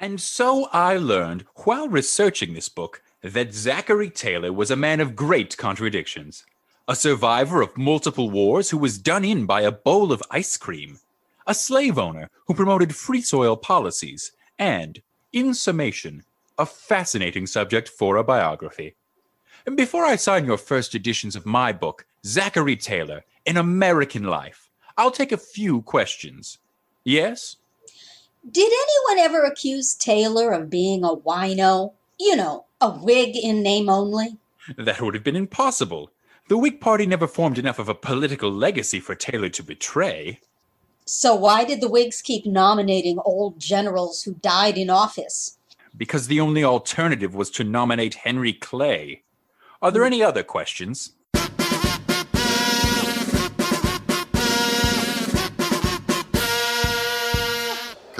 And so I learned while researching this book that Zachary Taylor was a man of great contradictions. A survivor of multiple wars who was done in by a bowl of ice cream. A slave owner who promoted free soil policies. And, in summation, a fascinating subject for a biography. Before I sign your first editions of my book, Zachary Taylor, An American Life, I'll take a few questions. Yes? Did anyone ever accuse Taylor of being a wino? You know, a Whig in name only? That would have been impossible. The Whig Party never formed enough of a political legacy for Taylor to betray. So why did the Whigs keep nominating old generals who died in office? Because the only alternative was to nominate Henry Clay. Are there hmm. any other questions?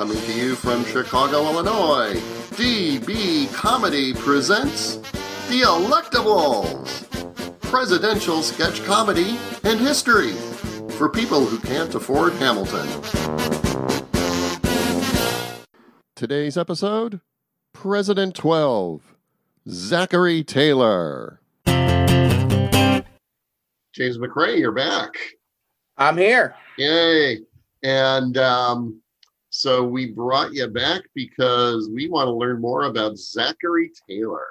Coming to you from Chicago, Illinois, DB Comedy presents The Electables Presidential Sketch Comedy and History for people who can't afford Hamilton. Today's episode President 12 Zachary Taylor. James McRae, you're back. I'm here. Yay. And um, so we brought you back because we want to learn more about Zachary Taylor.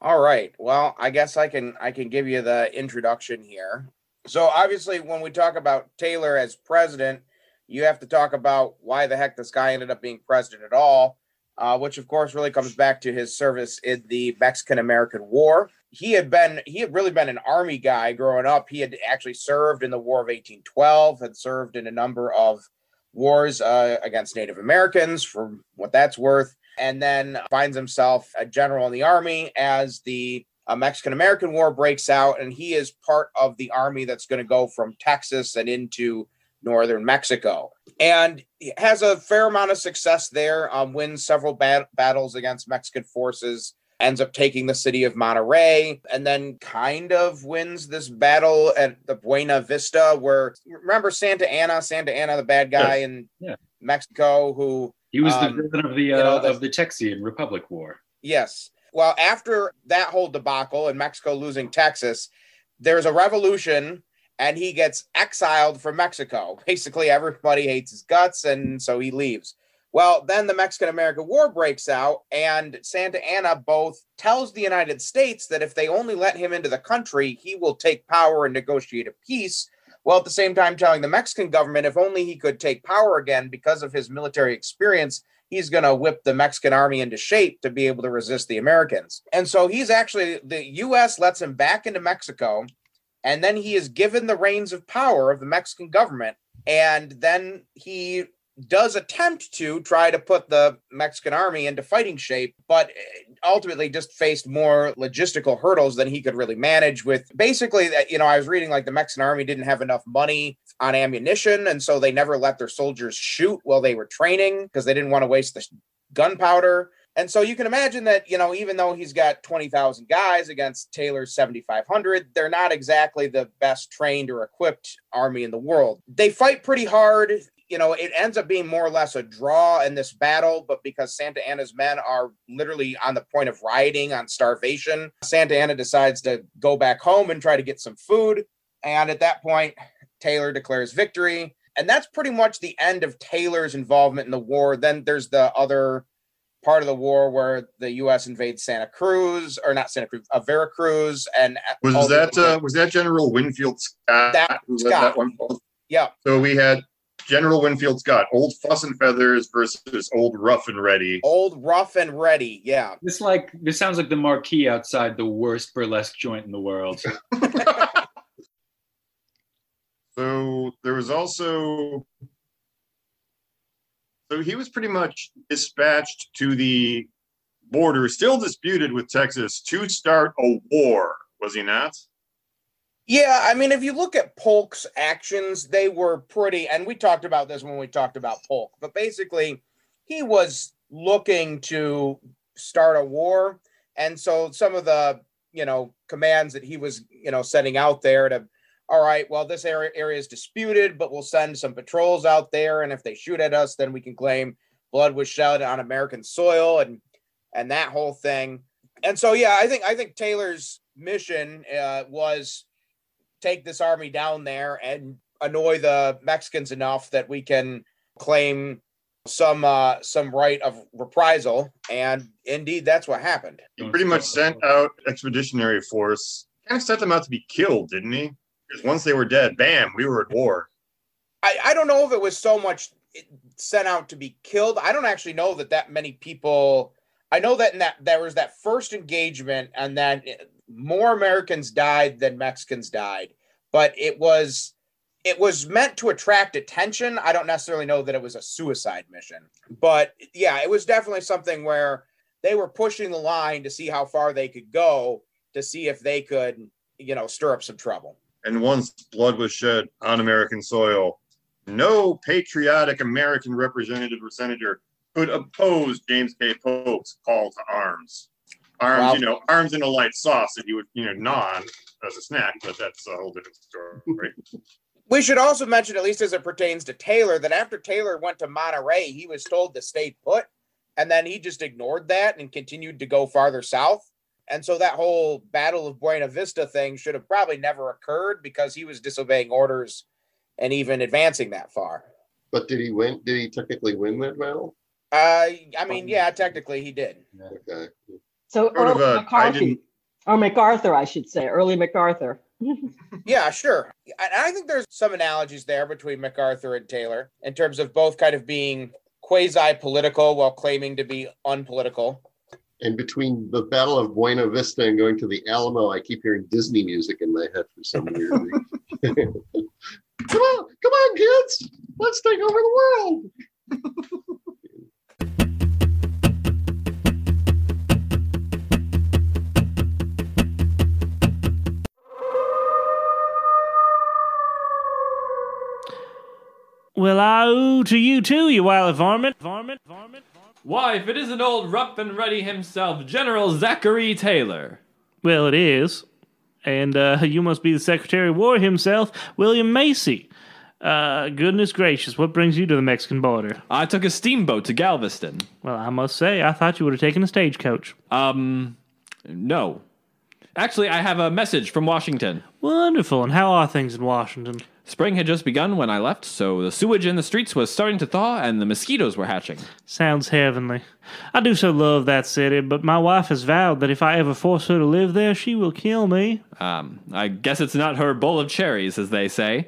All right. Well, I guess I can I can give you the introduction here. So obviously when we talk about Taylor as president, you have to talk about why the heck this guy ended up being president at all, uh, which of course really comes back to his service in the Mexican American War. He had been he had really been an army guy growing up. He had actually served in the War of 1812, had served in a number of wars uh, against Native Americans, for what that's worth, and then finds himself a general in the army as the uh, Mexican American War breaks out, and he is part of the army that's going to go from Texas and into northern Mexico, and has a fair amount of success there. Um, wins several bat- battles against Mexican forces ends up taking the city of Monterey and then kind of wins this battle at the Buena Vista where remember Santa Anna, Santa Anna, the bad guy Yes. in Yeah. Mexico who He was Um, the villain of the you uh, know, the- of the Texian Republic War. Yes. Well, after that whole debacle and Mexico losing Texas, there's a revolution and he gets exiled from Mexico. Basically, everybody hates his guts, and so he leaves. Well, then the Mexican American War breaks out, and Santa Anna both tells the United States that if they only let him into the country, he will take power and negotiate a peace. While at the same time telling the Mexican government if only he could take power again because of his military experience, he's going to whip the Mexican army into shape to be able to resist the Americans. And so he's actually, the US lets him back into Mexico, and then he is given the reins of power of the Mexican government. And then he does attempt to try to put the Mexican army into fighting shape, but eh, ultimately just faced more logistical hurdles than he could really manage with basically that you know I was reading like the Mexican army didn't have enough money on ammunition and so they never let their soldiers shoot while they were training because they didn't want to waste the gunpowder. And so you can imagine that, you know, even though he's got 20,000 guys against Taylor's 7,500, they're not exactly the best trained or equipped army in the world. They fight pretty hard. You know, it ends up being more or less a draw in this battle, but because Santa Anna's men are literally on the point of rioting on starvation, Santa Anna decides to go back home and try to get some food. And at that point, Taylor declares victory. And that's pretty much the end of Taylor's involvement in the war. Then there's the other part of the war where the U.S. invades Santa Cruz, or not Santa Cruz, uh, Veracruz, and Was that uh, was that General Winfield Scott That- who led Scott. that one? yeah, So we had General Winfield Scott, old fuss and feathers versus old rough and ready. old rough and ready, yeah. This like this sounds like the marquee outside the worst burlesque joint in the world. So there was also so he was pretty much dispatched to the border, still disputed with Texas, to start a war, was he not? Yeah, I mean, if you look at Polk's actions, they were pretty, and we talked about this when we talked about Polk, but basically, he was looking to start a war. And so some of the, you know, commands that he was, you know, sending out there to, all right, well, this area, area is disputed, but we'll send some patrols out there. And if they shoot at us, then we can claim blood was shed on American soil and and that whole thing. And so yeah, I think I think Taylor's mission uh, was take this army down there and annoy the Mexicans enough that we can claim some uh some right of reprisal and indeed that's what happened He pretty much sent out expeditionary force. Kind of sent them out to be killed, didn't he? Because once they were dead, bam, we were at war. I, I don't know if it was so much sent out to be killed. I don't actually know that that many people. I know that in that there was that first engagement, and then it- more Americans died than Mexicans died. But it was it was meant to attract attention. I don't necessarily know that it was a suicide mission, but yeah, it was definitely something where they were pushing the line to see how far they could go to see if they could, you know, stir up some trouble. And once blood was shed on American soil, no patriotic American representative or senator could oppose James K. Polk's call to arms. Arms, Wow. you know, arms in a light sauce that you would, you know, gnaw on as a snack, but that's a whole different story. Right? We should also mention, at least as it pertains to Taylor, that after Taylor went to Monterey, he was told to stay put, and then he just ignored that and continued to go farther south. And so that whole Battle of Buena Vista thing should have probably never occurred because he was disobeying orders and even advancing that far. But did he win? Did he technically win that battle? Uh, I mean, yeah, technically he did. Okay. So Sort of early a- I McCarthy, didn't- or MacArthur, I should say, early MacArthur. Yeah, sure. And I think there's some analogies there between MacArthur and Taylor in terms of both kind of being quasi political while claiming to be unpolitical. And between the Battle of Buena Vista and going to the Alamo, I keep hearing Disney music in my head for some weird reason. come on, come on, kids. Let's take over the world. Well, I owe to you too, you wily varmint. Varmint, varmint, varmint. Why, if it isn't old Rough and Ready himself, General Zachary Taylor. Well, it is. And uh, you must be the Secretary of War himself, William Marcy. Uh, goodness gracious, what brings you to the Mexican border? I took a steamboat to Galveston. Well, I must say, I thought you would have taken a stagecoach. Um, no. Actually, I have a message from Washington. Wonderful. And how are things in Washington? Spring had just begun when I left, so the sewage in the streets was starting to thaw and the mosquitoes were hatching. Sounds heavenly. I do so love that city, but my wife has vowed that if I ever force her to live there, she will kill me. Um, I guess it's not her bowl of cherries, as they say.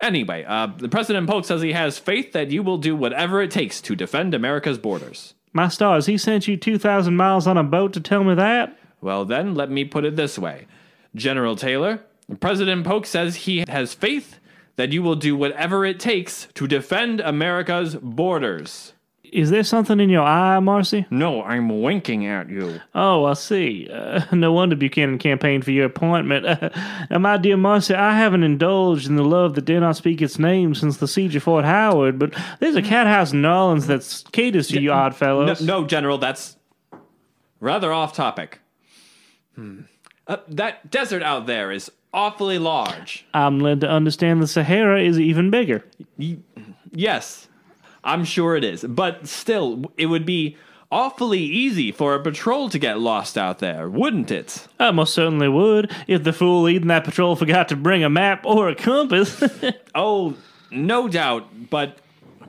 Anyway, uh, the President Polk says he has faith that you will do whatever it takes to defend America's borders. My stars, he sent you 2,000 miles on a boat to tell me that? Well, then, let me put it this way General Taylor, President Polk says he has faith that you will do whatever it takes to defend America's borders. Is there something in your eye, Marcy? No, I'm winking at you. Oh, I see. Uh, no wonder Buchanan campaigned for your appointment. now, my dear Marcy, I haven't indulged in the love that dare not speak its name since the siege of Fort Howard, but there's a cat house in New Orleans that caters to you odd No, no, General, that's rather off topic. Hmm. Uh, that desert out there is awfully large. I'm led to understand the Sahara is even bigger. Yes, I'm sure it is. But still, it would be awfully easy for a patrol to get lost out there, wouldn't it? I most certainly would, if the fool leading that patrol forgot to bring a map or a compass. Oh, no doubt. But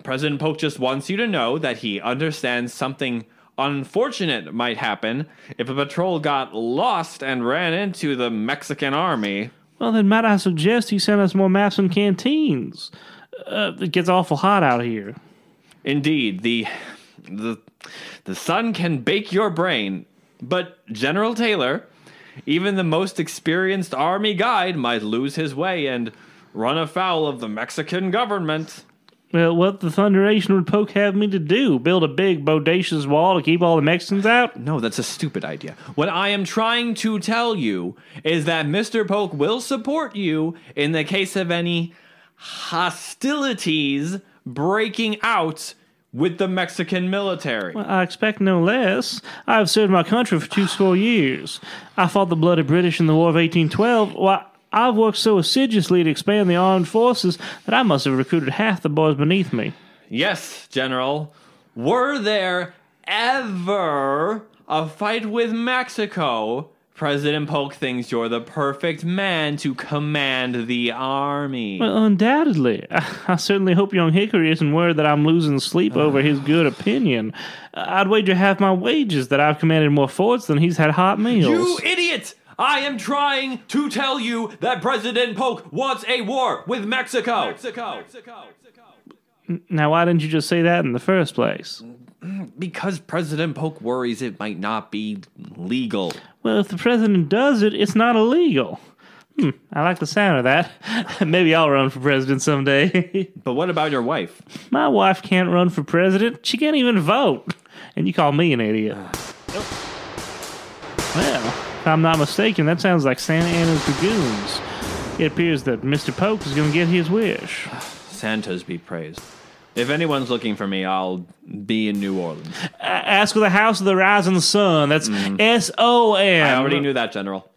President Polk just wants you to know that he understands something unfortunate might happen if a patrol got lost and ran into the Mexican army. well, then might I suggest he send us more maps and canteens? Uh, it gets awful hot out here. Indeed, the the the sun can bake your brain, but General Taylor, even the most experienced army guide might lose his way and run afoul of the Mexican government. Well, what the thunderation would Polk have me to do? Build a big, bodacious wall to keep all the Mexicans out? No, that's a stupid idea. What I am trying to tell you is that Mr. Polk will support you in the case of any hostilities breaking out with the Mexican military. Well, I expect no less. I have served my country for two score years. I fought the bloody British in the War of 1812. Why, I've worked so assiduously to expand the armed forces that I must have recruited half the boys beneath me. Yes, General. were there ever a fight with Mexico, President Polk thinks you're the perfect man to command the army. Well, undoubtedly. I certainly hope young Hickory isn't worried that I'm losing sleep over his good opinion. I'd wager half my wages that I've commanded more forts than he's had hot meals. You idiot! I am trying to tell you that President Polk wants a war with Mexico. Mexico. Now, why didn't you just say that in the first place? Because President Polk worries it might not be legal. Well, if the president does it, it's not illegal. Hmm, I like the sound of that. Maybe I'll run for president someday. But what about your wife? My wife can't run for president. She can't even vote. And you call me an idiot. Well, if I'm not mistaken, that sounds like Santa Anna's Dragoons. It appears that Mr. Polk is going to get his wish. Santa's be praised. If anyone's looking for me, I'll be in New Orleans. A- ask for the House of the Rising Sun. That's mm-hmm. S O N. I already knew that, General.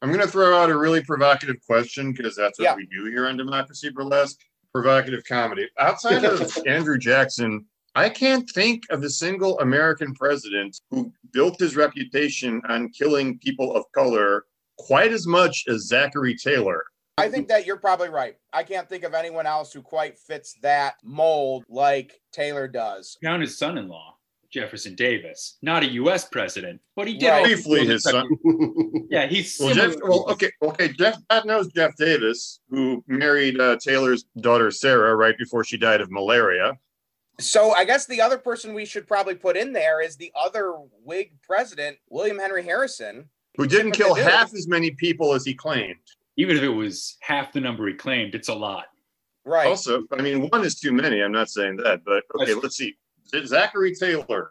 I'm going to throw out a really provocative question because that's what Yeah. we do here on Democracy Burlesque. Provocative comedy. Outside of Andrew Jackson, I can't think of a single American president who built his reputation on killing people of color quite as much as Zachary Taylor. I think that you're probably right. I can't think of anyone else who quite fits that mold like Taylor does. Found his son-in-law, Jefferson Davis, not a U.S. president, but he did. Right. Briefly, his son. Yeah, he's Well, Jeff. Well, okay, okay. Jeff. God knows Jeff Davis, who married uh, Taylor's daughter Sarah right before she died of malaria. So I guess the other person we should probably put in there is the other Whig president, William Henry Harrison. Who didn't kill What they did. half as many people as he claimed. Even if it was half the number he claimed, it's a lot. Right. Also, I mean, one is too many. I'm not saying that, but okay, That's- let's see. Zachary Taylor,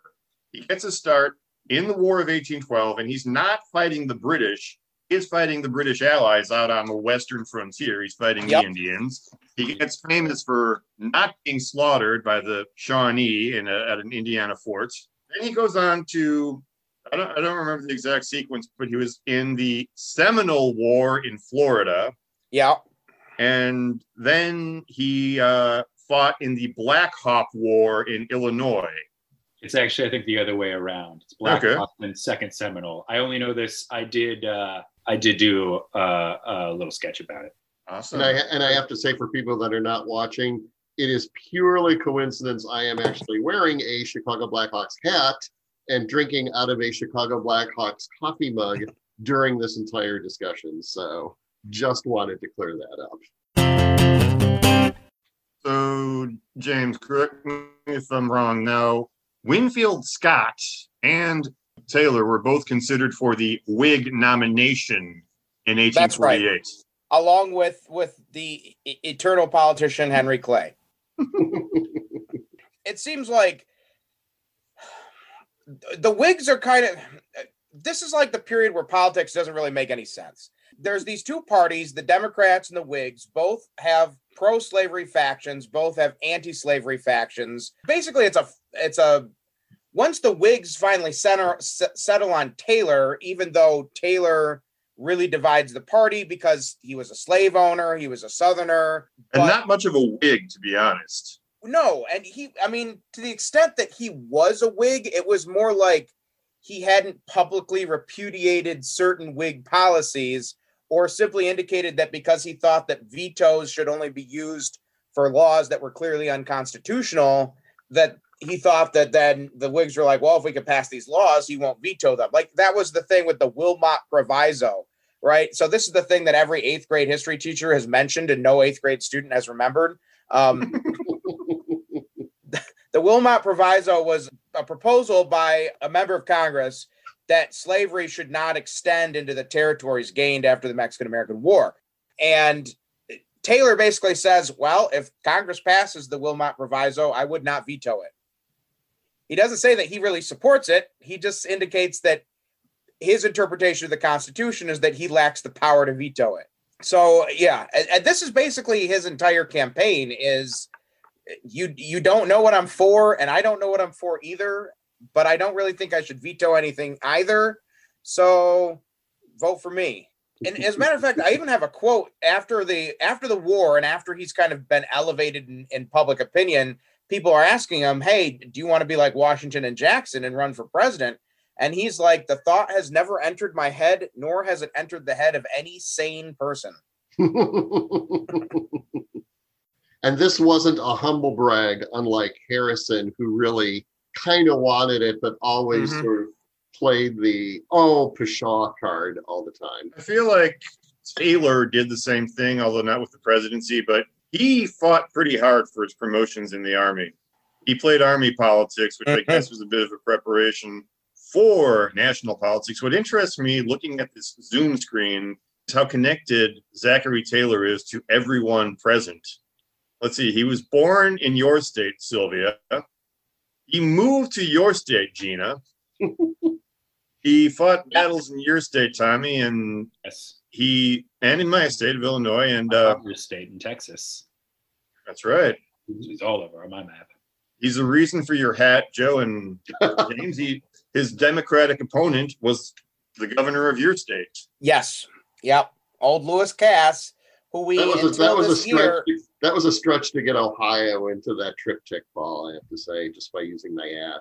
he gets a start in the War of 1812, and he's not fighting the British. He's fighting the British allies out on the western frontier. He's fighting Yep. the Indians. He gets famous for not being slaughtered by the Shawnee in a, at an Indiana fort. Then he goes on to I don't, I don't remember the exact sequence, but he was in the Seminole War in Florida Yeah. and then he uh, fought in the Black Hawk War in Illinois. It's actually, I think, the other way around. It's Black Okay. Hawk and Second Seminole. I only know this. I did. Uh, I did do uh, a little sketch about it. Awesome. And I, and I have to say, for people that are not watching, it is purely coincidence. I am actually wearing a Chicago Blackhawks hat and drinking out of a Chicago Blackhawks coffee mug during this entire discussion. So just wanted to clear that up. So, James, correct me if I'm wrong. Now, Winfield Scott and Taylor were both considered for the Whig nomination in That's right. 1848. Along with with the eternal politician Henry Clay. it seems like the Whigs are kind of this is like the period where politics doesn't really make any sense. There's these two parties, the Democrats and the Whigs, both have pro-slavery factions, both have anti-slavery factions. Basically, it's a it's a once the Whigs finally center, s- settle on Taylor, even though Taylor really divides the party because he was a slave owner, he was a Southerner, And not much of a Whig, to be honest. no, and he, I mean, to the extent that he was a Whig, it was more like he hadn't publicly repudiated certain Whig policies or simply indicated that because he thought that vetoes should only be used for laws that were clearly unconstitutional, that he thought that then the Whigs were like, well, if we could pass these laws, he won't veto them. Like that was the thing with the Wilmot Proviso, right? So this is the thing that every eighth grade history teacher has mentioned and no eighth grade student has remembered. Um, the Wilmot Proviso was a proposal by a member of Congress that slavery should not extend into the territories gained after the Mexican American War. And Taylor basically says, well, if Congress passes the Wilmot Proviso, I would not veto it. He doesn't say that he really supports it. He just indicates that his interpretation of the Constitution is that he lacks the power to veto it. So yeah, and, this is basically his entire campaign is you you don't know what I'm for, and I don't know what I'm for either, but I don't really think I should veto anything either. So vote for me. and as a matter of fact, I even have a quote after the after the war and after he's kind of been elevated in, in public opinion. People are asking him, "Hey, do you want to be like Washington and Jackson and run for president?" And he's like, "The thought has never entered my head, nor has it entered the head of any sane person." and this wasn't a humble brag, unlike Harrison, who really kind of wanted it, but always Mhm. sort of played the oh pshaw card all the time. I feel like Taylor did the same thing, although not with the presidency, but he fought pretty hard for his promotions in the army. He played army politics, which I guess was a bit of a preparation for national politics. What interests me looking at this Zoom screen is how connected Zachary Taylor is to everyone present. Let's see, he was born in your state, Sylvia. He moved to your state, Gina. he fought battles in your state, Tommy, and Yes. he and in my state of Illinois, and Uh, your state in Texas. that's right. He's all over on my map. He's the reason for your hat, Joe and James. He his Democratic opponent was the governor of your state. Yes, yep, old Lewis Cass, who we That was a, that was a this stretch. year. That was a stretch to get Ohio into that triptych ball. I have to say, just by using my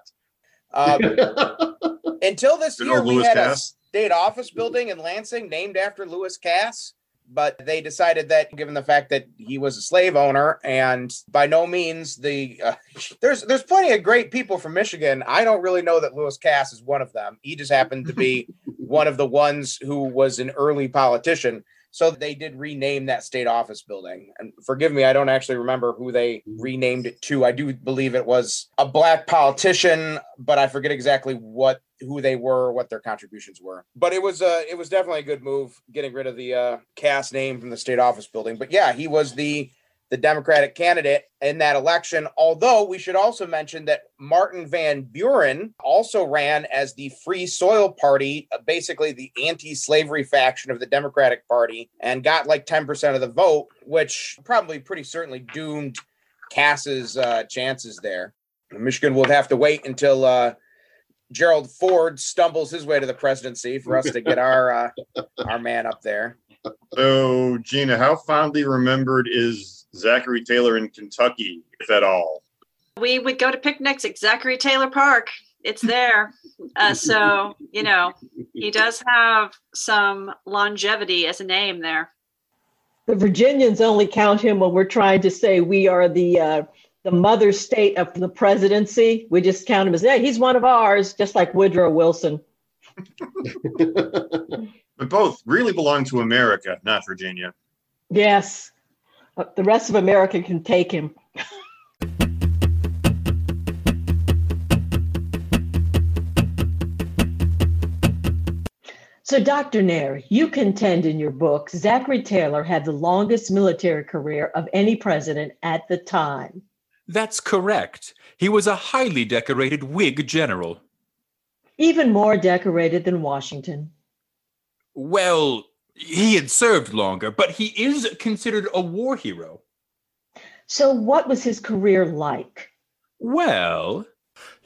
Um, until this Good year, we Lewis had a state office building in Lansing named after Lewis Cass, but they decided that given the fact that he was a slave owner and by no means the uh, there's there's plenty of great people from Michigan. I don't really know that Lewis Cass is one of them. He just happened to be one of the ones who was an early politician. So they did rename that state office building. And forgive me, I don't actually remember who they renamed it to. I do believe it was a black politician, but I forget exactly what who they were, what their contributions were. But it was uh it was definitely a good move getting rid of the uh Cass name from the state office building. But yeah, he was the the Democratic candidate in that election. Although we should also mention that Martin Van Buren also ran as the Free Soil Party, uh, basically the anti slavery faction of the Democratic Party, and got like 10% of the vote, which probably pretty certainly doomed Cass's uh, chances there. Michigan will have to wait until uh, Gerald Ford stumbles his way to the presidency for us to get our uh, our man up there. So, Gina, how fondly remembered is Zachary Taylor in Kentucky, if at all? We would go to picnics at Zachary Taylor Park. It's there. Uh, so, you know, he does have some longevity as a name there. The Virginians only count him when we're trying to say we are the uh, the mother state of the presidency. We just count him as, yeah, he's one of ours, just like Woodrow Wilson. But both really belong to America, not Virginia. Yes, the rest of America can take him. So, Dr. Nair, you contend in your book Zachary Taylor had the longest military career of any president at the time. That's correct. He was a highly decorated Whig general. even more decorated than Washington. Well, he had served longer, but he is considered a war hero. So, what was his career like? Well,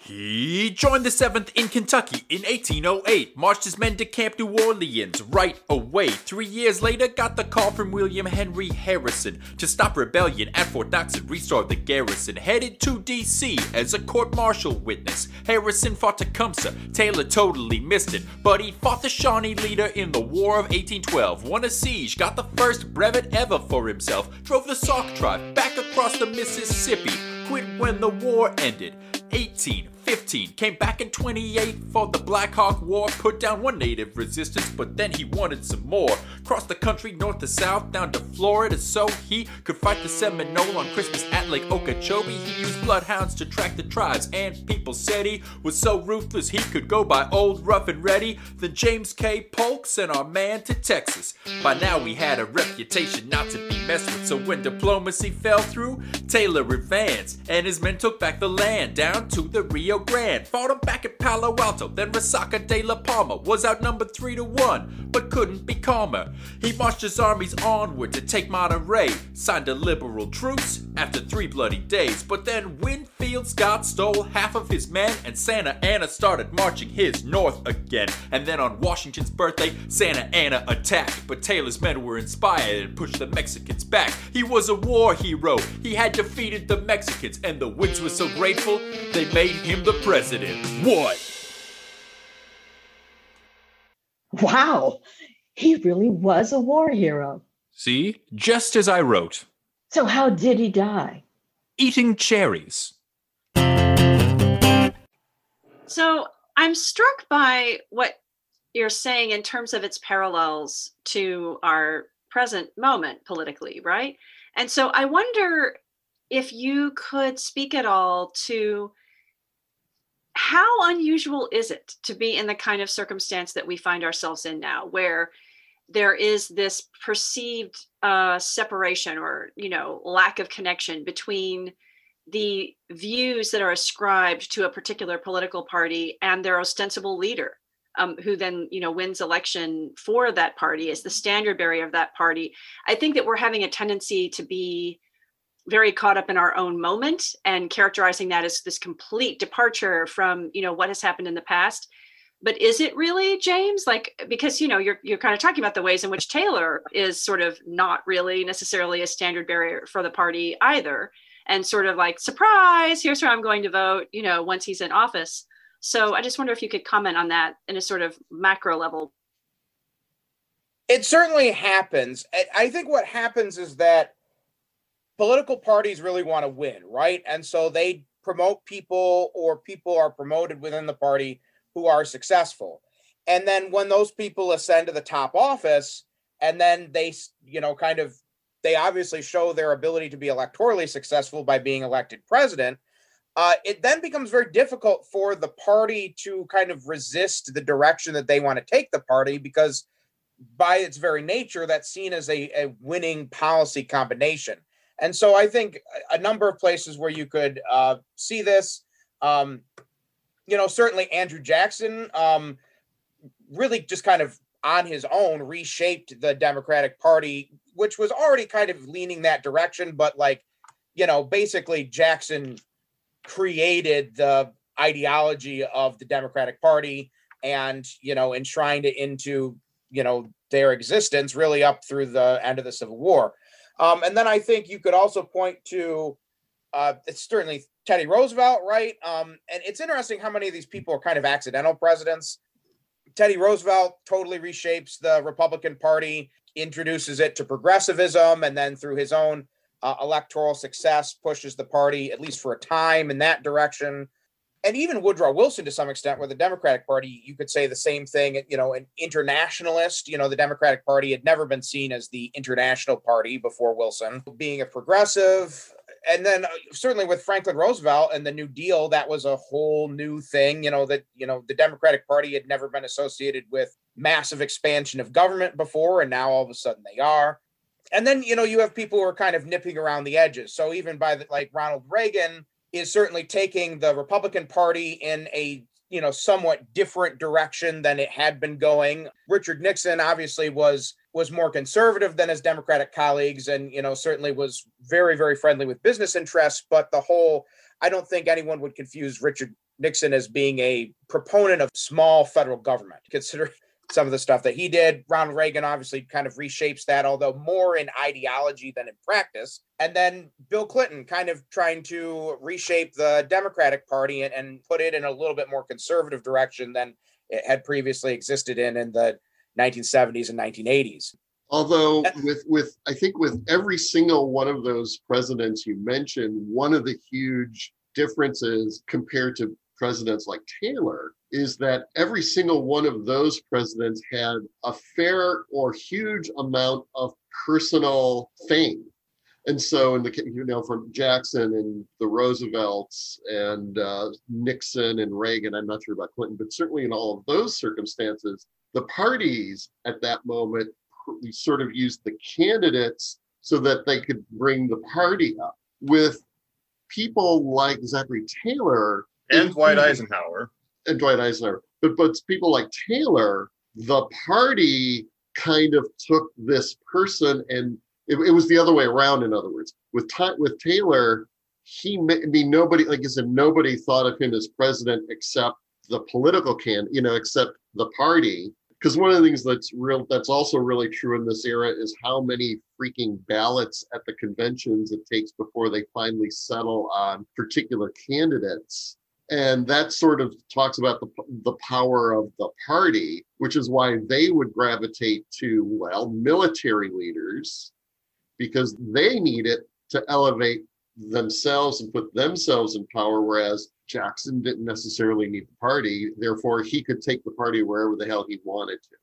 he joined the 7th in Kentucky in 1808, marched his men to Camp New Orleans right away. Three years later, got the call from William Henry Harrison to stop rebellion at Fort Knox and restore the garrison. Headed to D.C. as a court martial witness. Harrison fought Tecumseh. Taylor totally missed it, but he fought the Shawnee leader in the War of 1812, won a siege, got the first brevet ever for himself, drove the Sauk tribe back across the Mississippi, quit when the war ended. 18, 15, came back in 28 for the Black Hawk War, put down one native resistance, but then he wanted some more. Crossed the country north to south, down to Florida, so he could fight the Seminole on Christmas at Lake Okeechobee. He used bloodhounds to track the tribes, and people said he was so ruthless he could go by Old Rough and Ready. Then James K. Polk sent our man to Texas. By now we had a reputation not to be messed with, so when diplomacy fell through, Taylor advanced, and his men took back the land down to the Rio Grande. Fought him back at Palo Alto, then Resaca de la Palma was outnumbered three to one, but couldn't be calmer. He marched his armies onward to take Monterey, signed a liberal truce after three bloody days. But then Winfield Scott stole half of his men, and Santa Anna started marching his north again. And then on Washington's birthday, Santa Anna attacked. But Taylor's men were inspired and pushed the Mexicans back. He was a war hero, he had defeated the Mexicans, and the Whigs were so grateful they made him the president. What? Wow, he really was a war hero. See? Just as I wrote. So, how did he die? Eating cherries. So I'm struck by what you're saying in terms of its parallels to our present moment politically, right? And so I wonder if you could speak at all to how unusual is it to be in the kind of circumstance that we find ourselves in now, where there is this perceived uh, separation or you know lack of connection between the views that are ascribed to a particular political party and their ostensible leader um, who then you know wins election for that party as the standard bearer of that party? I think that we're having a tendency to be very caught up in our own moment and characterizing that as this complete departure from you know what has happened in the past. But is it really james? Like because you know you're you're kind of talking about the ways in which taylor is sort of not really necessarily a standard bearer for the party either. And sort of like surprise here's where i'm going to vote you know once he's in office. So i just wonder if you could comment on that in a sort of macro level. It certainly happens. I think what happens is that political parties really want to win, right? And so they promote people or people are promoted within the party who are successful. And then when those people ascend to the top office and then they, you know, kind of they obviously show their ability to be electorally successful by being elected president, uh, it then becomes very difficult for the party to kind of resist the direction that they want to take the party because by its very nature, that's seen as a, a winning policy combination. And so I think a number of places where you could uh, see this, um, you know, certainly Andrew Jackson um, really just kind of on his own reshaped the Democratic Party, which was already kind of leaning that direction. But like, you know, basically Jackson created the ideology of the Democratic Party and, you know, enshrined it into, you know, their existence really up through the end of the Civil War. Um, and then I think you could also point to uh, it's certainly Teddy Roosevelt, right? Um, and it's interesting how many of these people are kind of accidental presidents. Teddy Roosevelt totally reshapes the Republican Party, introduces it to progressivism, and then through his own uh, electoral success, pushes the party, at least for a time, in that direction. And even Woodrow Wilson, to some extent, where the Democratic Party, you could say the same thing, you know, an internationalist. You know, the Democratic Party had never been seen as the international party before Wilson, being a progressive. And then uh, certainly with Franklin Roosevelt and the New Deal, that was a whole new thing, you know, that, you know, the Democratic Party had never been associated with massive expansion of government before, and now all of a sudden they are and then you know you have people who are kind of nipping around the edges so even by the like ronald reagan is certainly taking the republican party in a you know somewhat different direction than it had been going. Richard nixon obviously was was more conservative than his democratic colleagues and you know certainly was very very friendly with business interests but the whole i don't think anyone would confuse richard nixon as being a proponent of small federal government considering some of the stuff that he did. Ronald Reagan obviously kind of reshapes that, although more in ideology than in practice. And then Bill Clinton kind of trying to reshape the Democratic Party and, and put it in a little bit more conservative direction than it had previously existed in in the 1970s and 1980s. Although with with I think with every single one of those presidents you mentioned, one of the huge differences compared to presidents like Taylor is that every single one of those presidents had a fair or huge amount of personal fame. And so, in the you know, from Jackson and the Roosevelts and uh, Nixon and Reagan, I'm not sure about Clinton, but certainly in all of those circumstances, the parties at that moment sort of used the candidates so that they could bring the party up. With people like Zachary Taylor And Dwight Eisenhower. And Dwight Eisenhower. But but people like Taylor, the party kind of took this person and It, it was the other way around. In other words, with with Taylor, he I mean nobody like I said nobody thought of him as president except the political can you know except the party because one of the things that's real that's also really true in this era is how many freaking ballots at the conventions it takes before they finally settle on particular candidates and that sort of talks about the, the power of the party which is why they would gravitate to well military leaders because they need it to elevate themselves and put themselves in power whereas jackson didn't necessarily need the party. Therefore he could take the party wherever the hell he wanted to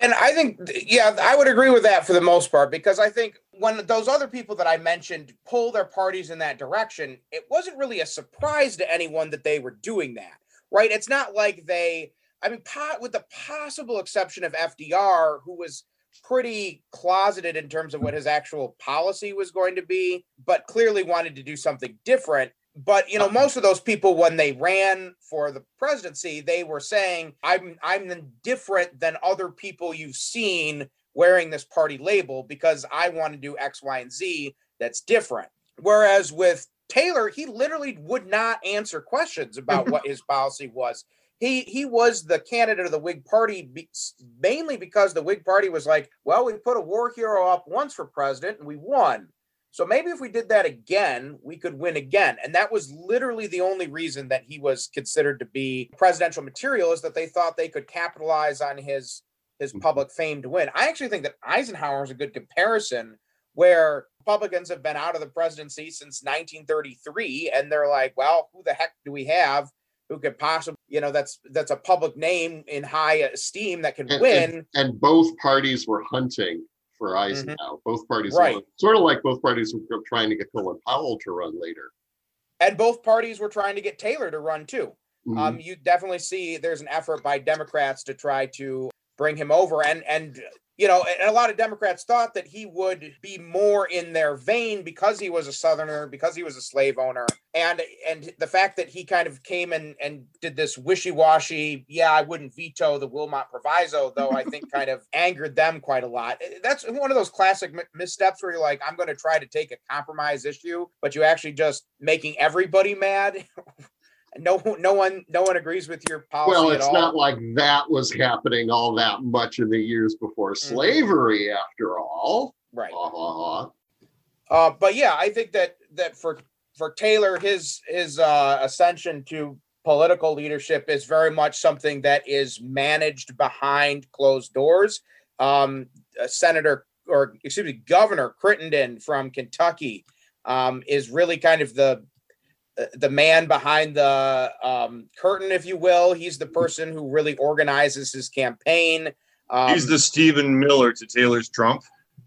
And I think, yeah, I would agree with that for the most part because I think when those other people that I mentioned pull their parties in that direction, it wasn't really a surprise to anyone that they were doing that, right? It's not like they, I mean, po- with the possible exception of FDR, who was pretty closeted in terms of what his actual policy was going to be, but clearly wanted to do something different. But you know, uh-huh. most of those people, when they ran for the presidency, they were saying, "I'm I'm different than other people you've seen wearing this party label because I want to do X, Y, and Z that's different." Whereas with Taylor, he literally would not answer questions about what his policy was. He he was the candidate of the Whig Party be, mainly because the Whig Party was like, "Well, we put a war hero up once for president and we won." So maybe if we did that again, we could win again. And that was literally the only reason that he was considered to be presidential material is that they thought they could capitalize on his his mm-hmm. public fame to win. I actually think that Eisenhower is a good comparison where Republicans have been out of the presidency since 1933 and they're like, well, who the heck do we have who could possibly, you know, that's that's a public name in high esteem that can and, win. and, and both parties were hunting for Eisenhower. Both parties, were- Mm-hmm. Right. sort of like both parties were trying to get Colin Powell to run later. and both parties were trying to get Taylor to run too. Mhm. Um, you definitely see there's an effort by Democrats to try to bring him over, and and you know, and a lot of Democrats thought that he would be more in their vein because he was a Southerner, because he was a slave owner, and and the fact that he kind of came and and did this wishy-washy, yeah, I wouldn't veto the Wilmot Proviso, though I think kind of angered them quite a lot. Eh, that's one of those classic mi- missteps where you're like, I'm going to try to take a compromise issue, but you actually just making everybody mad. no, no one, no one agrees with your policy Well, it's not like that was happening all that much in the years before Mm-hmm. slavery, after all. right. Ha. Uh, but yeah, I think that that for for Taylor, his his uh, ascension to political leadership is very much something that is managed behind closed doors. Um, uh, Senator or excuse me, Governor Crittenden from Kentucky um, is really kind of the the man behind the um, curtain, if you will. He's the person who really organizes his campaign. Um, He's the Stephen Miller to Taylor's Trump.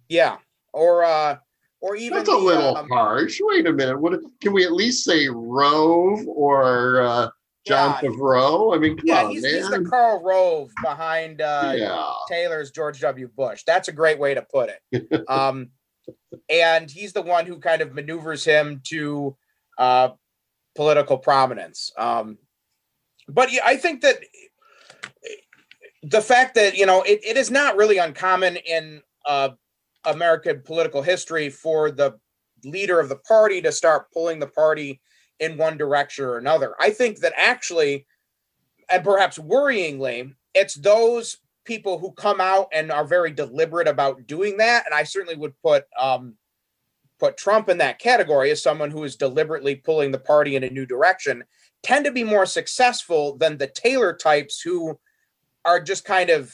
yeah, or uh, or even That's a the, little um, harsh. Wait a minute. What can we at least say Rove or uh, John Yeah. Favreau? I mean, Yeah, on, he's, he's the Karl Rove behind uh, yeah. Taylor's George W. Bush. That's a great way to put it. Um, and he's the one who kind of maneuvers him to uh, political prominence. Um, but I think that the fact that you know it, it is not really uncommon in uh, American political history for the leader of the party to start pulling the party in one direction or another. I think that actually, and perhaps worryingly, it's those people who come out and are very deliberate about doing that. And I certainly would put um, put Trump in that category as someone who is deliberately pulling the party in a new direction. Tend to be more successful than the Taylor types who are just kind of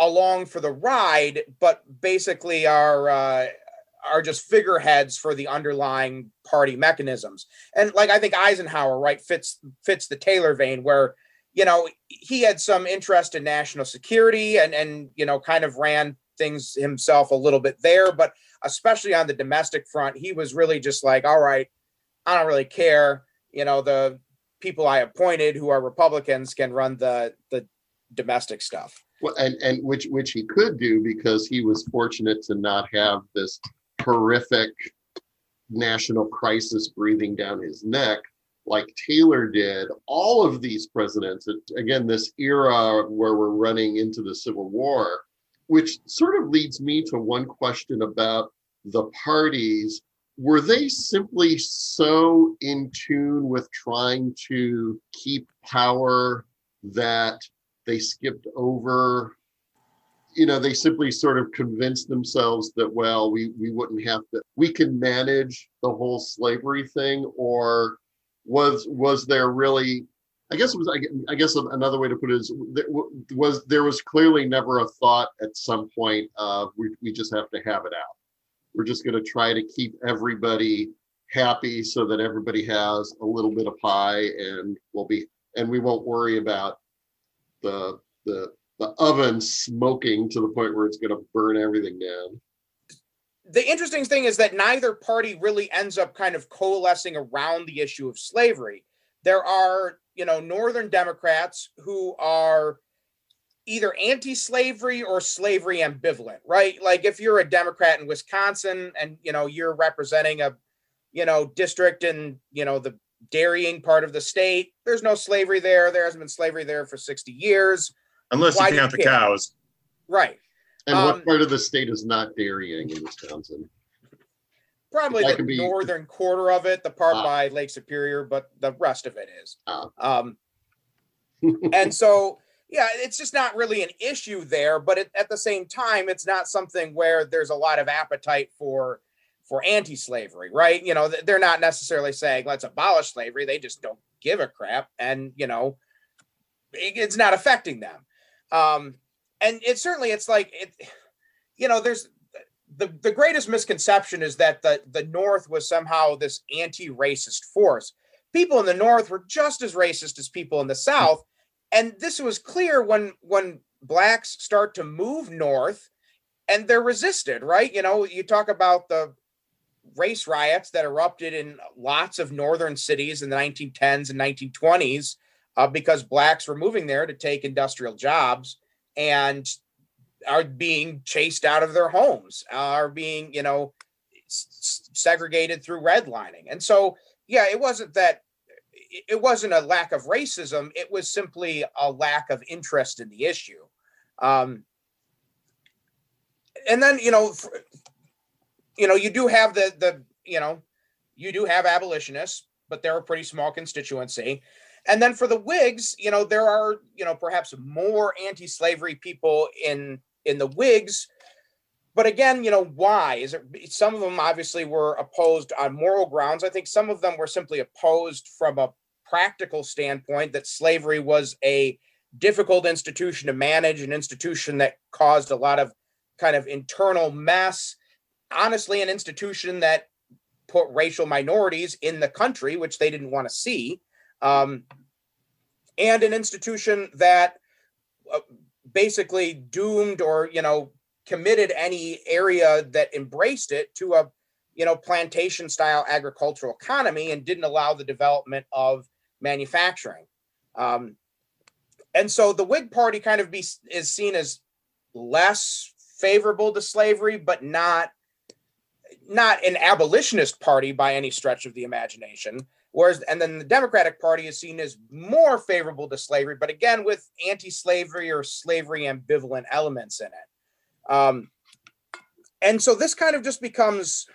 along for the ride, but basically are uh, are just figureheads for the underlying party mechanisms. And like I think Eisenhower, right, fits fits the Taylor vein where you know he had some interest in national security and and you know kind of ran things himself a little bit there, but especially on the domestic front, he was really just like, all right, I don't really care. You know, the people I appointed who are Republicans can run the the domestic stuff. Well, and and which which he could do because he was fortunate to not have this horrific national crisis breathing down his neck like Taylor did. All of these presidents, again, this era where we're running into the Civil War, which sort of leads me to one question about the parties. Were they simply so in tune with trying to keep power that they skipped over? You know, they simply sort of convinced themselves that, well, we, we wouldn't have to, we can manage the whole slavery thing, or was was there really I guess it was. I guess another way to put it is there was there was clearly never a thought at some point of we we just have to have it out. We're just going to try to keep everybody happy so that everybody has a little bit of pie and we'll be and we won't worry about the the the oven smoking to the point where it's going to burn everything down. the interesting thing is that neither party really ends up kind of coalescing around the issue of slavery. There are, you know, Northern Democrats who are either anti-slavery or slavery ambivalent, right? Like if you're a Democrat in Wisconsin and you know you're representing a, you know, district in you know the dairying part of the state, there's no slavery there. There hasn't been slavery there for 60 years. Unless Why you count you the care? cows. Right. And Um, what part of the state is not dairying in Wisconsin? Probably the be- northern quarter of it, the part Ah. by Lake Superior, but the rest of it is. Ah. Um, and so, yeah, it's just not really an issue there. But it, at the same time, it's not something where there's a lot of appetite for for anti-slavery, right? You know, they're not necessarily saying let's abolish slavery. They just don't give a crap, and you know, it- it's not affecting them. Um, and it certainly, it's like it. You know, there's the, the greatest misconception is that the, the North was somehow this anti-racist force. People in the North were just as racist as people in the South. And this was clear when when blacks start to move north and they're resisted, right? You know, you talk about the race riots that erupted in lots of northern cities in the 1910s and 1920s uh, because blacks were moving there to take industrial jobs and are being chased out of their homes, are being, you know, segregated through redlining. And so, yeah, it wasn't that it wasn't a lack of racism, it was simply a lack of interest in the issue. Um, and then, you know, you know, you do have the the, you know, you do have abolitionists, but they're a pretty small constituency. And then for the Whigs, you know, there are, you know, perhaps more anti-slavery people in in the Whigs. But again, you know, why? Is it some of them obviously were opposed on moral grounds. I think some of them were simply opposed from a practical standpoint that slavery was a difficult institution to manage, an institution that caused a lot of kind of internal mess. Honestly, an institution that put racial minorities in the country, which they didn't want to see, um, and an institution that uh, basically doomed or you know committed any area that embraced it to a you know plantation style agricultural economy and didn't allow the development of manufacturing. Um, and so the whig party kind of be is seen as less favorable to slavery but not not an abolitionist party by any stretch of the imagination whereas and then the democratic party is seen as more favorable to slavery but again with anti-slavery or slavery ambivalent elements in it. Um, and so this kind of just becomes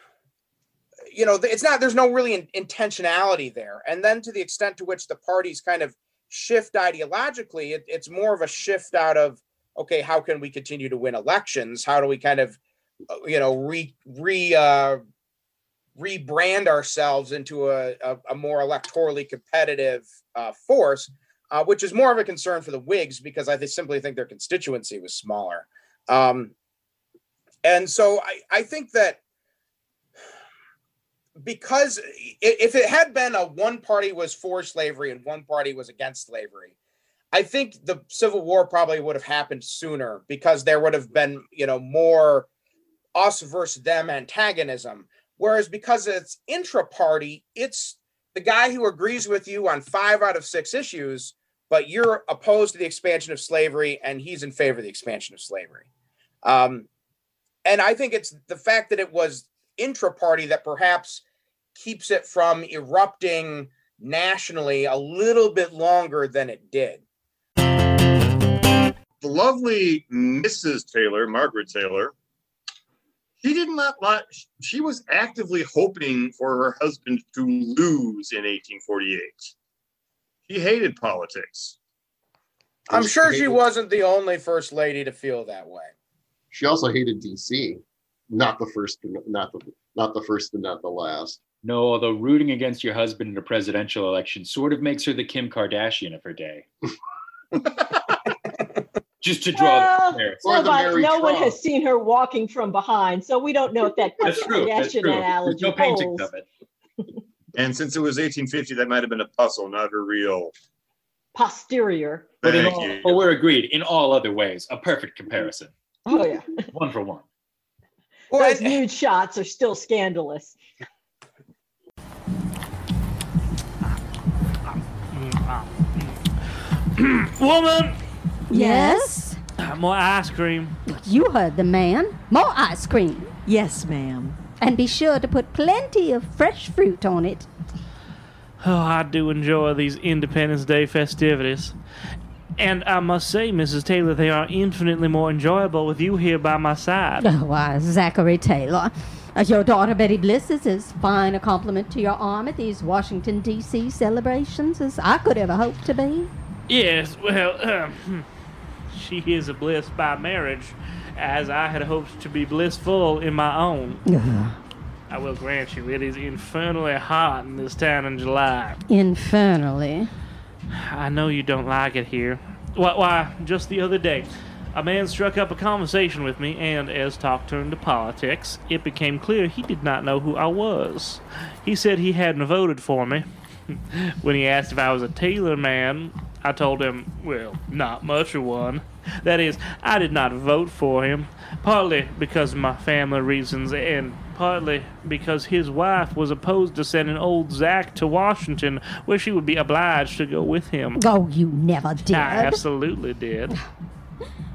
you know it's not there's no really in, intentionality there. And then to the extent to which the parties kind of shift ideologically it, it's more of a shift out of okay how can we continue to win elections? How do we kind of uh, you know re re uh rebrand ourselves into a, a, a more electorally competitive uh, force uh, which is more of a concern for the whigs because i simply think their constituency was smaller um, and so I, I think that because if it had been a one party was for slavery and one party was against slavery, I think the Civil War probably would have happened sooner because there would have been, you know, more us versus them antagonism. Whereas because it's intra party, it's the guy who agrees with you on five out of six issues, but you're opposed to the expansion of slavery and he's in favor of the expansion of slavery. Um, and I think it's the fact that it was intra party that perhaps keeps it from erupting nationally a little bit longer than it did. the lovely Mrs. Taylor, Margaret Taylor, she did not like, she was actively hoping for her husband to lose in 1848. She hated politics. I'm sure she hated- wasn't the only first lady to feel that way. She also hated DC. Not the first, not the not the first and not the last. No, although rooting against your husband in a presidential election sort of makes her the Kim Kardashian of her day. Just to draw Well, the comparison. Or the no one has seen her walking from behind, so we don't know if that That's true. That's Kardashian true. There's no paintings holds. of it. And since it was 1850, that might have been a puzzle, not her real. posterior. But in Thank all, you. but we're agreed. In all other ways, a perfect comparison. Oh yeah, One for one. Those and- nude shots are still scandalous. Woman, Yes? more ice cream. You heard the man. More ice cream. Yes, ma'am. And be sure to put plenty of fresh fruit on it. Oh, I do enjoy these Independence Day festivities. And I must say, Mrs. Taylor, they are infinitely more enjoyable with you here by my side. Oh, why, Zachary Taylor. Uh, your daughter Betty Bliss is as fine a compliment to your arm at these Washington, D.C. celebrations as I could ever hope to be. Yes, well. she is a bliss by marriage, as I had hoped to be blissful in my own. I will grant you, it is infernally hot in this town in July. Infernally. I know you don't like it here. Why, why, just the other day, a man struck up a conversation with me, and as talk turned to politics, it became clear he did not know who I was. He said he hadn't voted for me. when he asked if I was a Taylor man, I told him, well, not much of one. That is, I did not vote for him, partly because of my family reasons, and partly because his wife was opposed to sending old Zach to Washington, where she would be obliged to go with him. Oh, you never did. I absolutely did.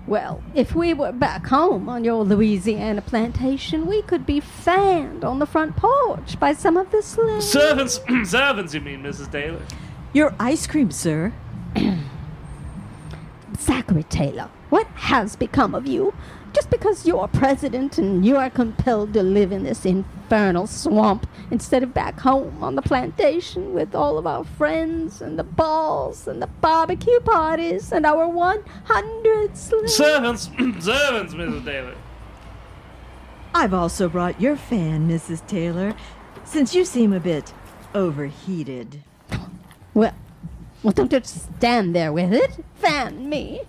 Well, if we were back home on your Louisiana plantation, we could be fanned on the front porch by some of the slaves. Servants, servants, you mean, Mrs. Taylor? Your ice cream, sir. Zachary Taylor, what has become of you? Just because you're president and you are compelled to live in this infernal swamp instead of back home on the plantation with all of our friends and the balls and the barbecue parties and our 100 slaves. Servants, servants, Mrs. Taylor. I've also brought your fan, Mrs. Taylor, since you seem a bit overheated. Well, well, don't just stand there with it. Fan me.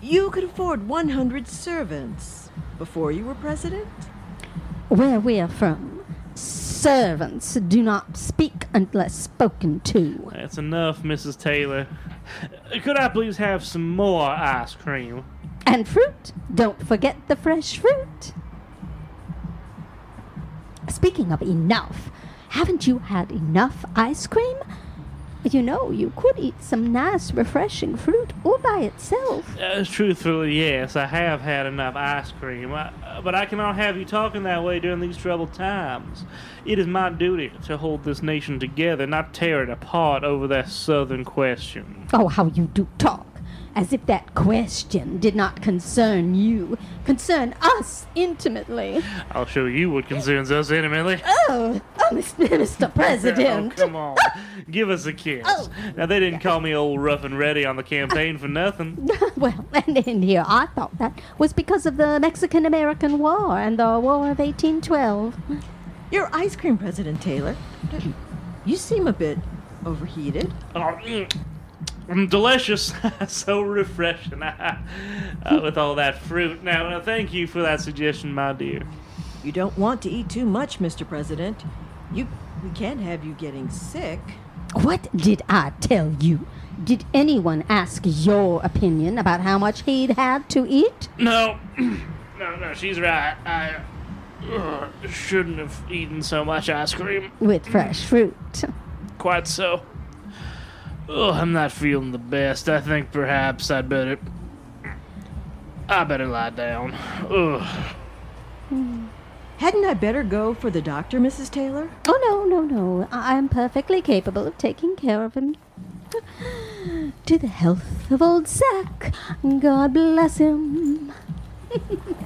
You could afford 100 servants before you were president? Where we're from, servants do not speak unless spoken to. That's enough, Mrs. Taylor. Could I please have some more ice cream? And fruit. Don't forget the fresh fruit. Speaking of enough, haven't you had enough ice cream? You know, you could eat some nice, refreshing fruit all by itself. Uh, truthfully, yes, I have had enough ice cream, I, but I cannot have you talking that way during these troubled times. It is my duty to hold this nation together, not tear it apart over that southern question. Oh, how you do talk. As if that question did not concern you, concern us intimately. I'll show you what concerns us intimately. Oh, oh Mr. Mr. Oh, President. come on. Give us a kiss. Oh. Now, they didn't call me old rough and ready on the campaign for nothing. well, and in here, I thought that was because of the Mexican American War and the War of 1812. Your ice cream, President Taylor. You seem a bit overheated. Oh, mm, delicious. so refreshing uh, with all that fruit. Now, now, thank you for that suggestion, my dear. You don't want to eat too much, Mr. President. You we can't have you getting sick. What did I tell you? Did anyone ask your opinion about how much he'd had to eat? No, no, no, she's right. I uh, shouldn't have eaten so much ice cream. With fresh fruit. Quite so. Oh, I'm not feeling the best. I think perhaps I'd better. I better lie down. Ugh. Hadn't I better go for the doctor, Mrs. Taylor? Oh, no, no, no. I am perfectly capable of taking care of him. to the health of old Zack. God bless him.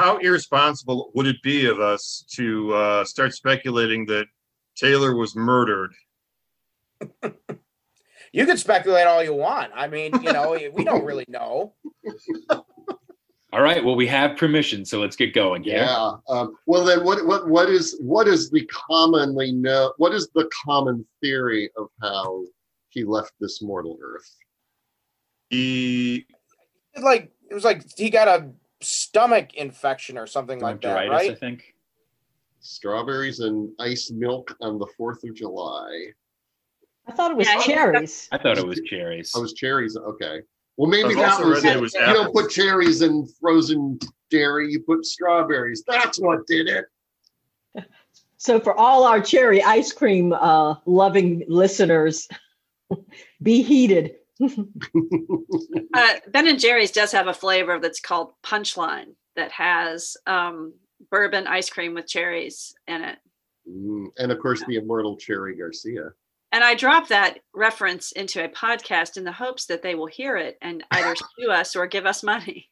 how irresponsible would it be of us to uh, start speculating that Taylor was murdered? You can speculate all you want. I mean, you know, we don't really know. All right. Well, we have permission, so let's get going. Yeah. Yeah. Um, well, then, what what what is what is the commonly know? What is the common theory of how he left this mortal earth? He Like it was like he got a stomach infection or something like that, right? I think. Strawberries and ice milk on the Fourth of July. I thought it was Yeah, he- cherries. I thought it was cherries. Oh, it was cherries. Okay. Well, maybe I've that also was read that it. it was you don't apples. put cherries in frozen dairy. You put strawberries. That's what did it. So for all our cherry ice cream uh, loving listeners, be heated. Uh, ben and Jerry's does have a flavor that's called Punchline that has um, bourbon ice cream with cherries in it. Mm, and of course, the immortal Cherry Garcia. And I drop that reference into a podcast in the hopes that they will hear it and either sue us or give us money.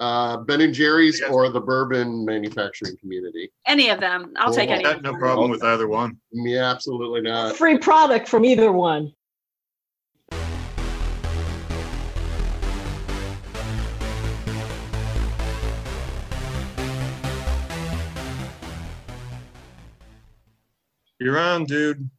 Uh, ben and Jerry's or the bourbon manufacturing community. Any of them. I'll take any. no problem with either one. Yeah, absolutely not. Free product from either one. You're on, dude.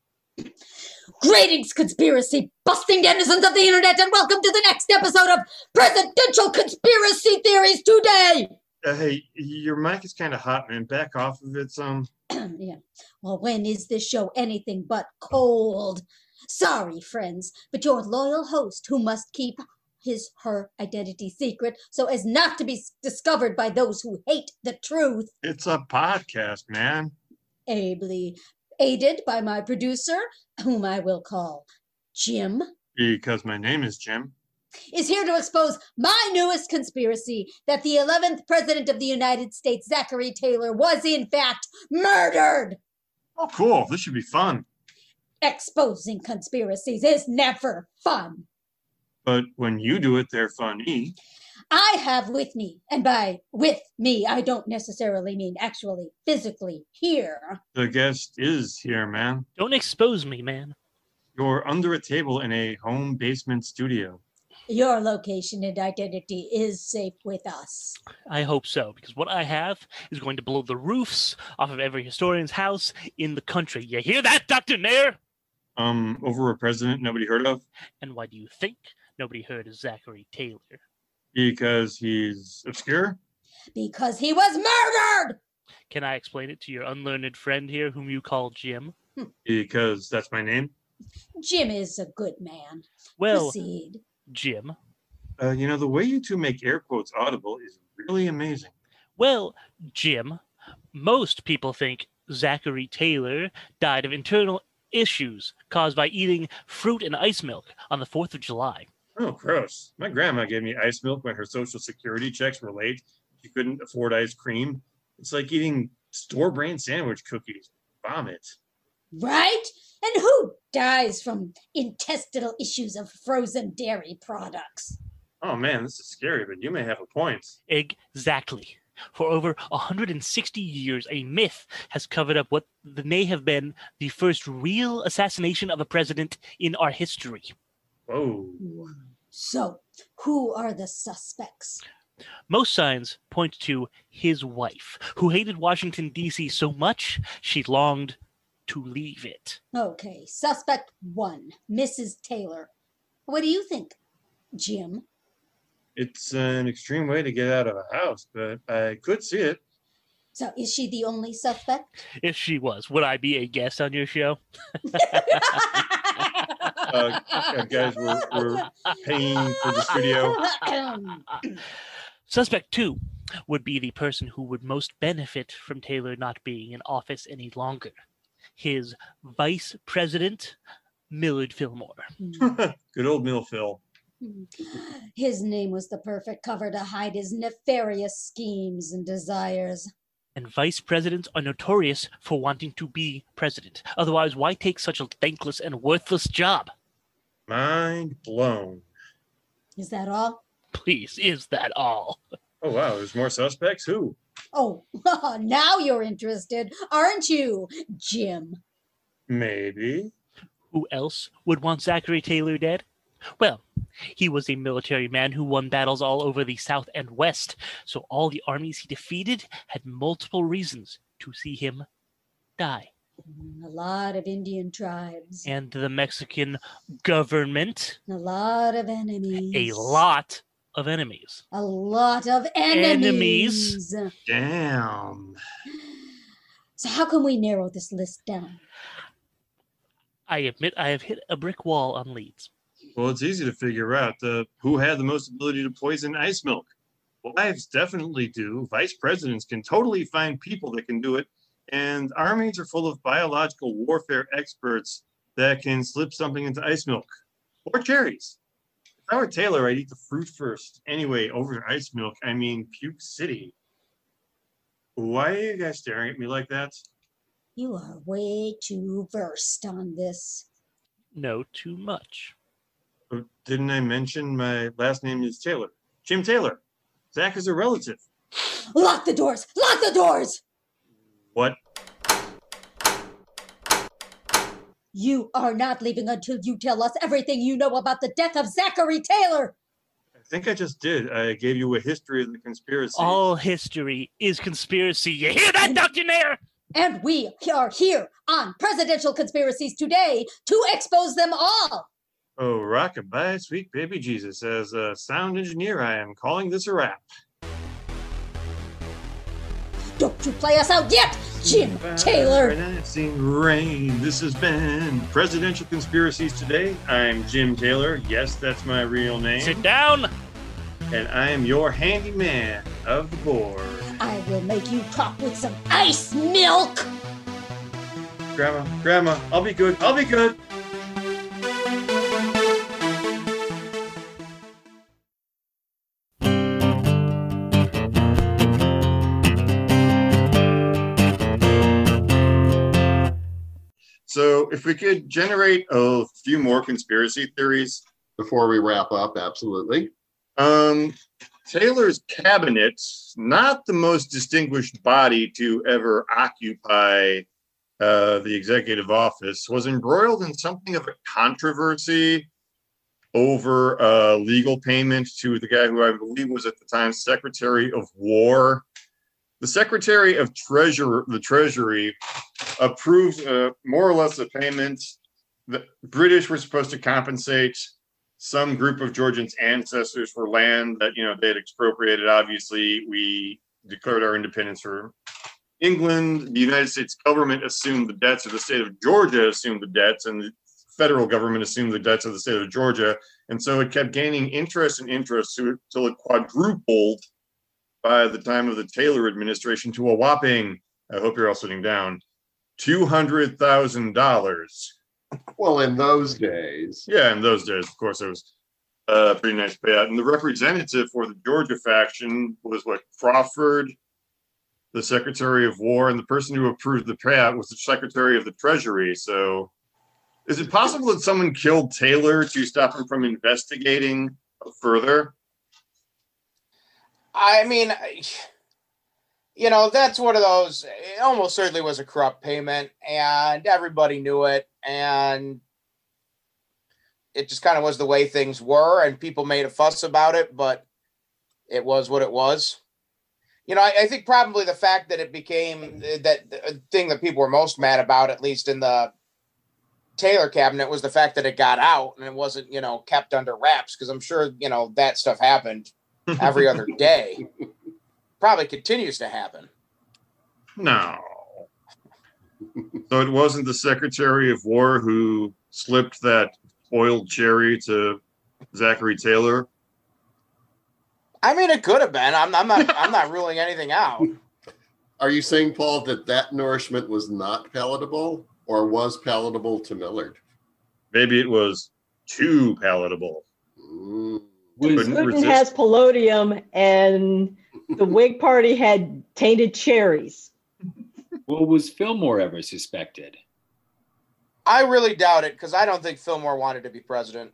Greetings, conspiracy busting denizens of the internet, and welcome to the next episode of Presidential Conspiracy Theories Today. Uh, hey, your mic is kind of hot, man. Back off of it some. yeah. Well, when is this show anything but cold? Sorry, friends, but your loyal host, who must keep his her identity secret so as not to be discovered by those who hate the truth, It's a podcast, man. ably aided by my producer, whom I will call Jim. Because my name is Jim. is here to expose my newest conspiracy that the 11th President of the United States, Zachary Taylor, was in fact murdered. Oh, cool. This should be fun. Exposing conspiracies is never fun. But when you do it, they're funny. I have with me, and by with me, I don't necessarily mean actually physically here. The guest is here, man. Don't expose me, man. You're under a table in a home basement studio. Your location and identity is safe with us. I hope so, because what I have is going to blow the roofs off of every historian's house in the country. You hear that, Dr. Nair? Um, over a president nobody heard of And why do you think nobody heard of Zachary Taylor? Because he's obscure. Because he was murdered! Can I explain it to your unlearned friend here, whom you call Jim? Because that's my name. Jim is a good man. Well, Proceed. Jim. Uh, you know, the way you two make air quotes audible is really amazing. Well, Jim, most people think Zachary Taylor died of internal issues caused by eating fruit and ice milk on the 4th of July. Oh, gross. My grandma gave me ice milk when her social security checks were late. She couldn't afford ice cream. It's like eating store brand sandwich cookies. Vomit. Right? And who dies from intestinal issues of frozen dairy products? Oh man, this is scary, but you may have a point. Exactly. For over 160 years, a myth has covered up what may have been the first real assassination of a president in our history. Whoa. So, who are the suspects? Most signs point to his wife, who hated Washington, D.C. so much she longed to leave it. Okay, suspect one, Mrs. Taylor. What do you think, Jim? It's an extreme way to get out of a house, but I could see it. So, is she the only suspect? If she was, would I be a guest on your show? Uh, guys, we're, we're paying for the studio. Suspect two would be the person who would most benefit from Taylor not being in office any longer. His vice president, Millard Fillmore. Good old Mill Phil. His name was the perfect cover to hide his nefarious schemes and desires. And vice presidents are notorious for wanting to be president. Otherwise, why take such a thankless and worthless job? Mind blown. Is that all? Please, is that all? Oh wow, there's more suspects. Who? Oh, now you're interested, aren't you, Jim? Maybe. Who else would want Zachary Taylor dead? Well, he was a military man who won battles all over the South and West, so all the armies he defeated had multiple reasons to see him die. A lot of Indian tribes, And the Mexican government, a lot of enemies, a lot of enemies. a lot of Enemies. enemies. Damn. So how can we narrow this list down? I admit I have hit a brick wall on leads. Well, it's easy to figure out uh, who had the most ability to poison ice milk. Wives definitely do. Vice presidents can totally find people that can do it. And armies are full of biological warfare experts that can slip something into ice milk or cherries. If I were Taylor, I'd eat the fruit first. Anyway, over ice milk, I mean Puke City. Why are you guys staring at me like that? You are way too versed on this. No, too much. Oh, Didn't I mention my last name is Taylor? Jim Taylor. Zach is a relative. Lock the doors! Lock the doors! What? You are not leaving until you tell us everything you know about the death of Zachary Taylor. I think I just did. I gave you a history of the conspiracy. All history is conspiracy. You hear that, Dr. Nair? And we are here on Presidential Conspiracies today to expose them all. Oh, rockabye, sweet baby Jesus. As a sound engineer, I am calling this a wrap. Don't play us out yet, Jim Taylor. And I've seen rain. This has been Presidential Conspiracies Today. I'm Jim Taylor. Yes, that's my real name. Sit down. And I am your handyman of the board. I will make you talk with some ice milk. Grandma, Grandma, I'll be good. I'll be good. If we could generate a few more conspiracy theories before we wrap up, absolutely. Um, Taylor's cabinet, not the most distinguished body to ever occupy uh, the executive office, was embroiled in something of a controversy over uh, legal payment to the guy who I believe was at the time Secretary of War. The Secretary of Treasury, the Treasury, approved uh, more or less a payment. The British were supposed to compensate some group of Georgians' ancestors for land that you know they had expropriated. Obviously, we declared our independence for England. The United States government assumed the debts, of the state of Georgia assumed the debts, and the federal government assumed the debts of the state of Georgia. And so it kept gaining interest and interest until it quadrupled by the time of the Taylor administration to a whopping, I hope you're all sitting down, $200,000. Well, in those days. Yeah, in those days, of course, it was a pretty nice payout. And the representative for the Georgia faction was what Crawford, the Secretary of War, and the person who approved the payout was the Secretary of the Treasury. So, is it possible that someone killed Taylor to stop him from investigating further? I mean, you know, that's one of those. It almost certainly was a corrupt payment, and everybody knew it, and it just kind of was the way things were, and people made a fuss about it, but it was what it was. You know, I, I think probably the fact that it became eh, that the eh, thing that people were most mad about, at least in the Taylor cabinet, was the fact that it got out and it wasn't, you know, kept under wraps. Because I'm sure, you know, that stuff happened every other day. Probably continues to happen. No. So it wasn't the Secretary of War who slipped that oiled cherry to Zachary Taylor. I mean, it could have been. I'm, I'm not. I'm not ruling anything out. Are you saying, Paul, that that nourishment was not palatable or was palatable to Millard? Maybe it was too palatable. Mm. Couldn't Putin resist. has polonium, and the Whig Party had tainted cherries. Well, was Fillmore ever suspected? I really doubt it because I don't think Fillmore wanted to be president.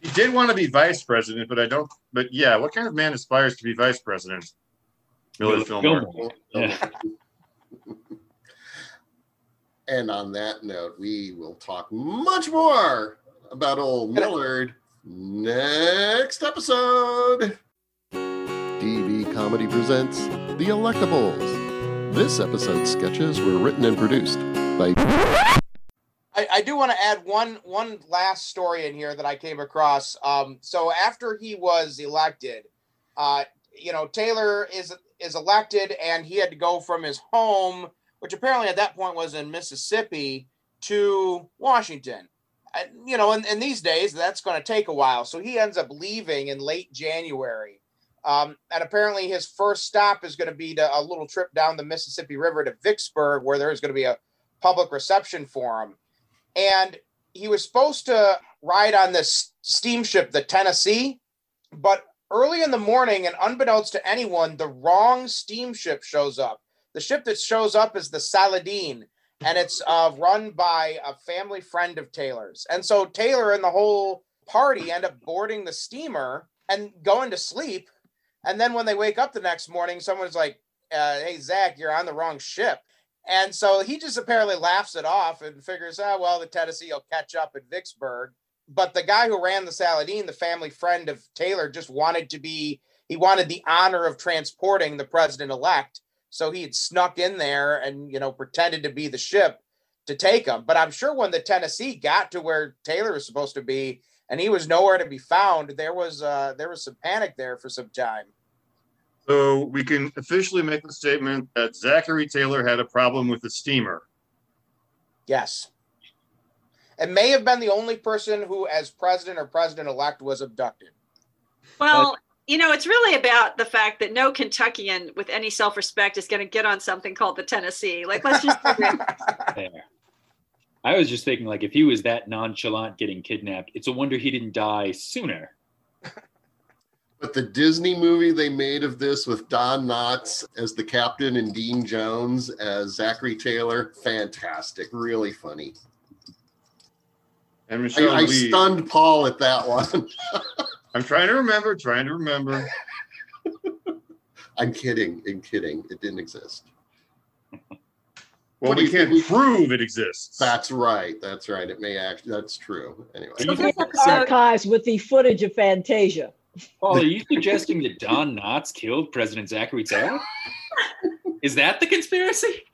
He did want to be vice president, but I don't. But yeah, what kind of man aspires to be vice president? Millard Fillmore. Fillmore. Yeah. And on that note, we will talk much more about old Millard next episode. DB Comedy presents The Electables. This episode's sketches were written and produced by I, I do want to add one one last story in here that I came across. Um, so after he was elected, uh, you know, Taylor is is elected, and he had to go from his home, which apparently at that point was in Mississippi, to Washington. And, you know, in, in these days, that's going to take a while. So he ends up leaving in late January. Um, and apparently, his first stop is going to be to a little trip down the Mississippi River to Vicksburg, where there's going to be a public reception for him and he was supposed to ride on this steamship, the Tennessee, but early in the morning, and unbeknownst to anyone, the wrong steamship shows up. The ship that shows up is the Saladin, and it's uh, run by a family friend of Taylor's. And so Taylor and the whole party end up boarding the steamer and going to sleep. And then when they wake up the next morning, someone's like, uh, "Hey Zach, you're on the wrong ship." And so he just apparently laughs it off and figures, oh, well, the Tennessee will catch up at Vicksburg. But the guy who ran the Saladin, the family friend of Taylor, just wanted to be, he wanted the honor of transporting the president elect. So he had snuck in there and, you know, pretended to be the ship to take him. But I'm sure when the Tennessee got to where Taylor was supposed to be and he was nowhere to be found, there was, uh, there was some panic there for some time. So we can officially make the statement that Zachary Taylor had a problem with the steamer. Yes. It may have been the only person who, as president or president elect, was abducted. Well, you know, it's really about the fact that no Kentuckian with any self respect is going to get on something called the Tennessee. Like, let's just. I was just thinking, like, if he was that nonchalant getting kidnapped, it's a wonder he didn't die sooner. But the Disney movie they made of this with Don Knotts as the captain and Dean Jones as Zachary Taylor, fantastic, really funny. And I, Michelle I Lee. stunned Paul at that one. I'm trying to remember, trying to remember. I'm kidding, I'm kidding. It didn't exist. Well, What we you can't think? prove it exists. That's right. That's right. It may actually. That's true. Anyway. Are you, Look archives with the footage of Fantasia. Paul, are you suggesting that Don Knotts killed President Zachary Taylor? Is that the conspiracy?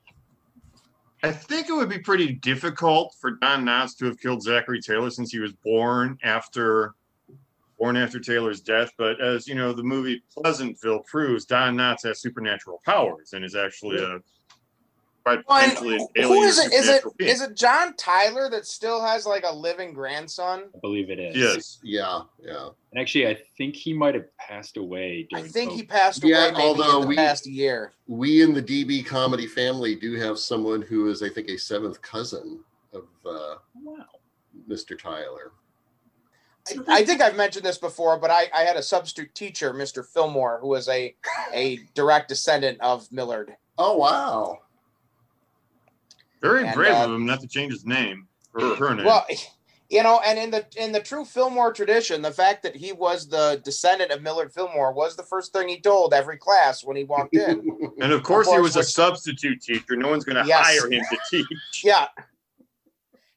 I think it would be pretty difficult for Don Knotts to have killed Zachary Taylor since he was born after born after Taylor's death. But as you know, the movie Pleasantville proves, Don Knotts has supernatural powers and is actually a quite Well, and potentially an who alien is it? Is it being. is it John Tyler that still has like a living grandson? I believe it is. Yes. Yeah. Yeah. And actually, I think he might have passed away I think COVID. he passed Yeah, away maybe although in the we- past year. We in the DB comedy family do have someone who is, I think, a seventh cousin of uh, Wow. Mr. Tyler. I, I think I've mentioned this before, but I, I had a substitute teacher, Mr. Fillmore, who was a a direct descendant of Millard. Oh wow. Very And, brave uh, of him not to change his name or her name. Well, you know, and in the in the true Fillmore tradition, the fact that he was the descendant of Millard Fillmore was the first thing he told every class when he walked in. and of course, he was a substitute teacher. No one's going to Yes. hire him to teach. yeah.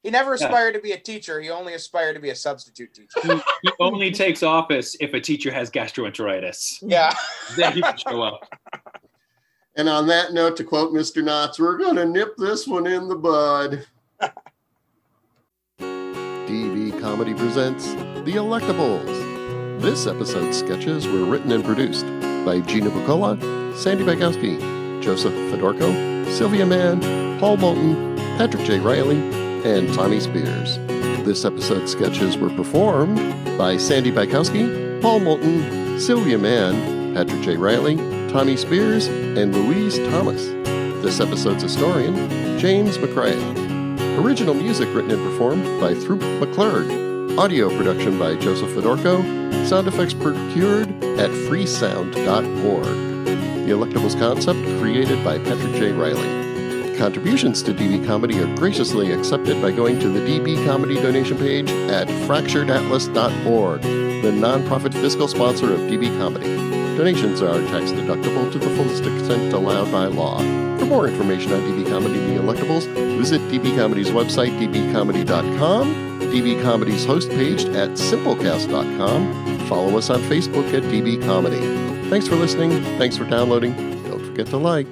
He never aspired to be a teacher. He only aspired to be a substitute teacher. He, he only takes office if a teacher has gastroenteritis. Yeah. Then he can show up. And on that note, to quote Mr. Knotts, we're going to nip this one in the bud. DB Comedy presents The Electables. This episode's sketches were written and produced by Gina Bucola, Sandy Bagowski, Joseph Fedorko, Sylvia Mann, Paul Moulton, Patrick J. Riley, and Tommy Spears. This episode's sketches were performed by Sandy Bykowski, Paul Moulton, Sylvia Mann, Patrick J. Riley, Tommy Spears, and Louise Thomas. This episode's historian, James McRae. Original music written and performed by Throop McClurg. Audio production by Joseph Fedorko. Sound effects procured at freesound.org. The Electables concept created by Patrick J. Riley. Contributions to DB Comedy are graciously accepted by going to the DB Comedy donation page at fracturedatlas.org, the nonprofit fiscal sponsor of DB Comedy. Donations are tax deductible to the fullest extent allowed by law. For more information on DB Comedy and the Electables, visit DB Comedy's website, dbcomedy.com, DB Comedy's host page at simplecast.com. Follow us on Facebook at DB Comedy. Thanks for listening. Thanks for downloading. Don't forget to like.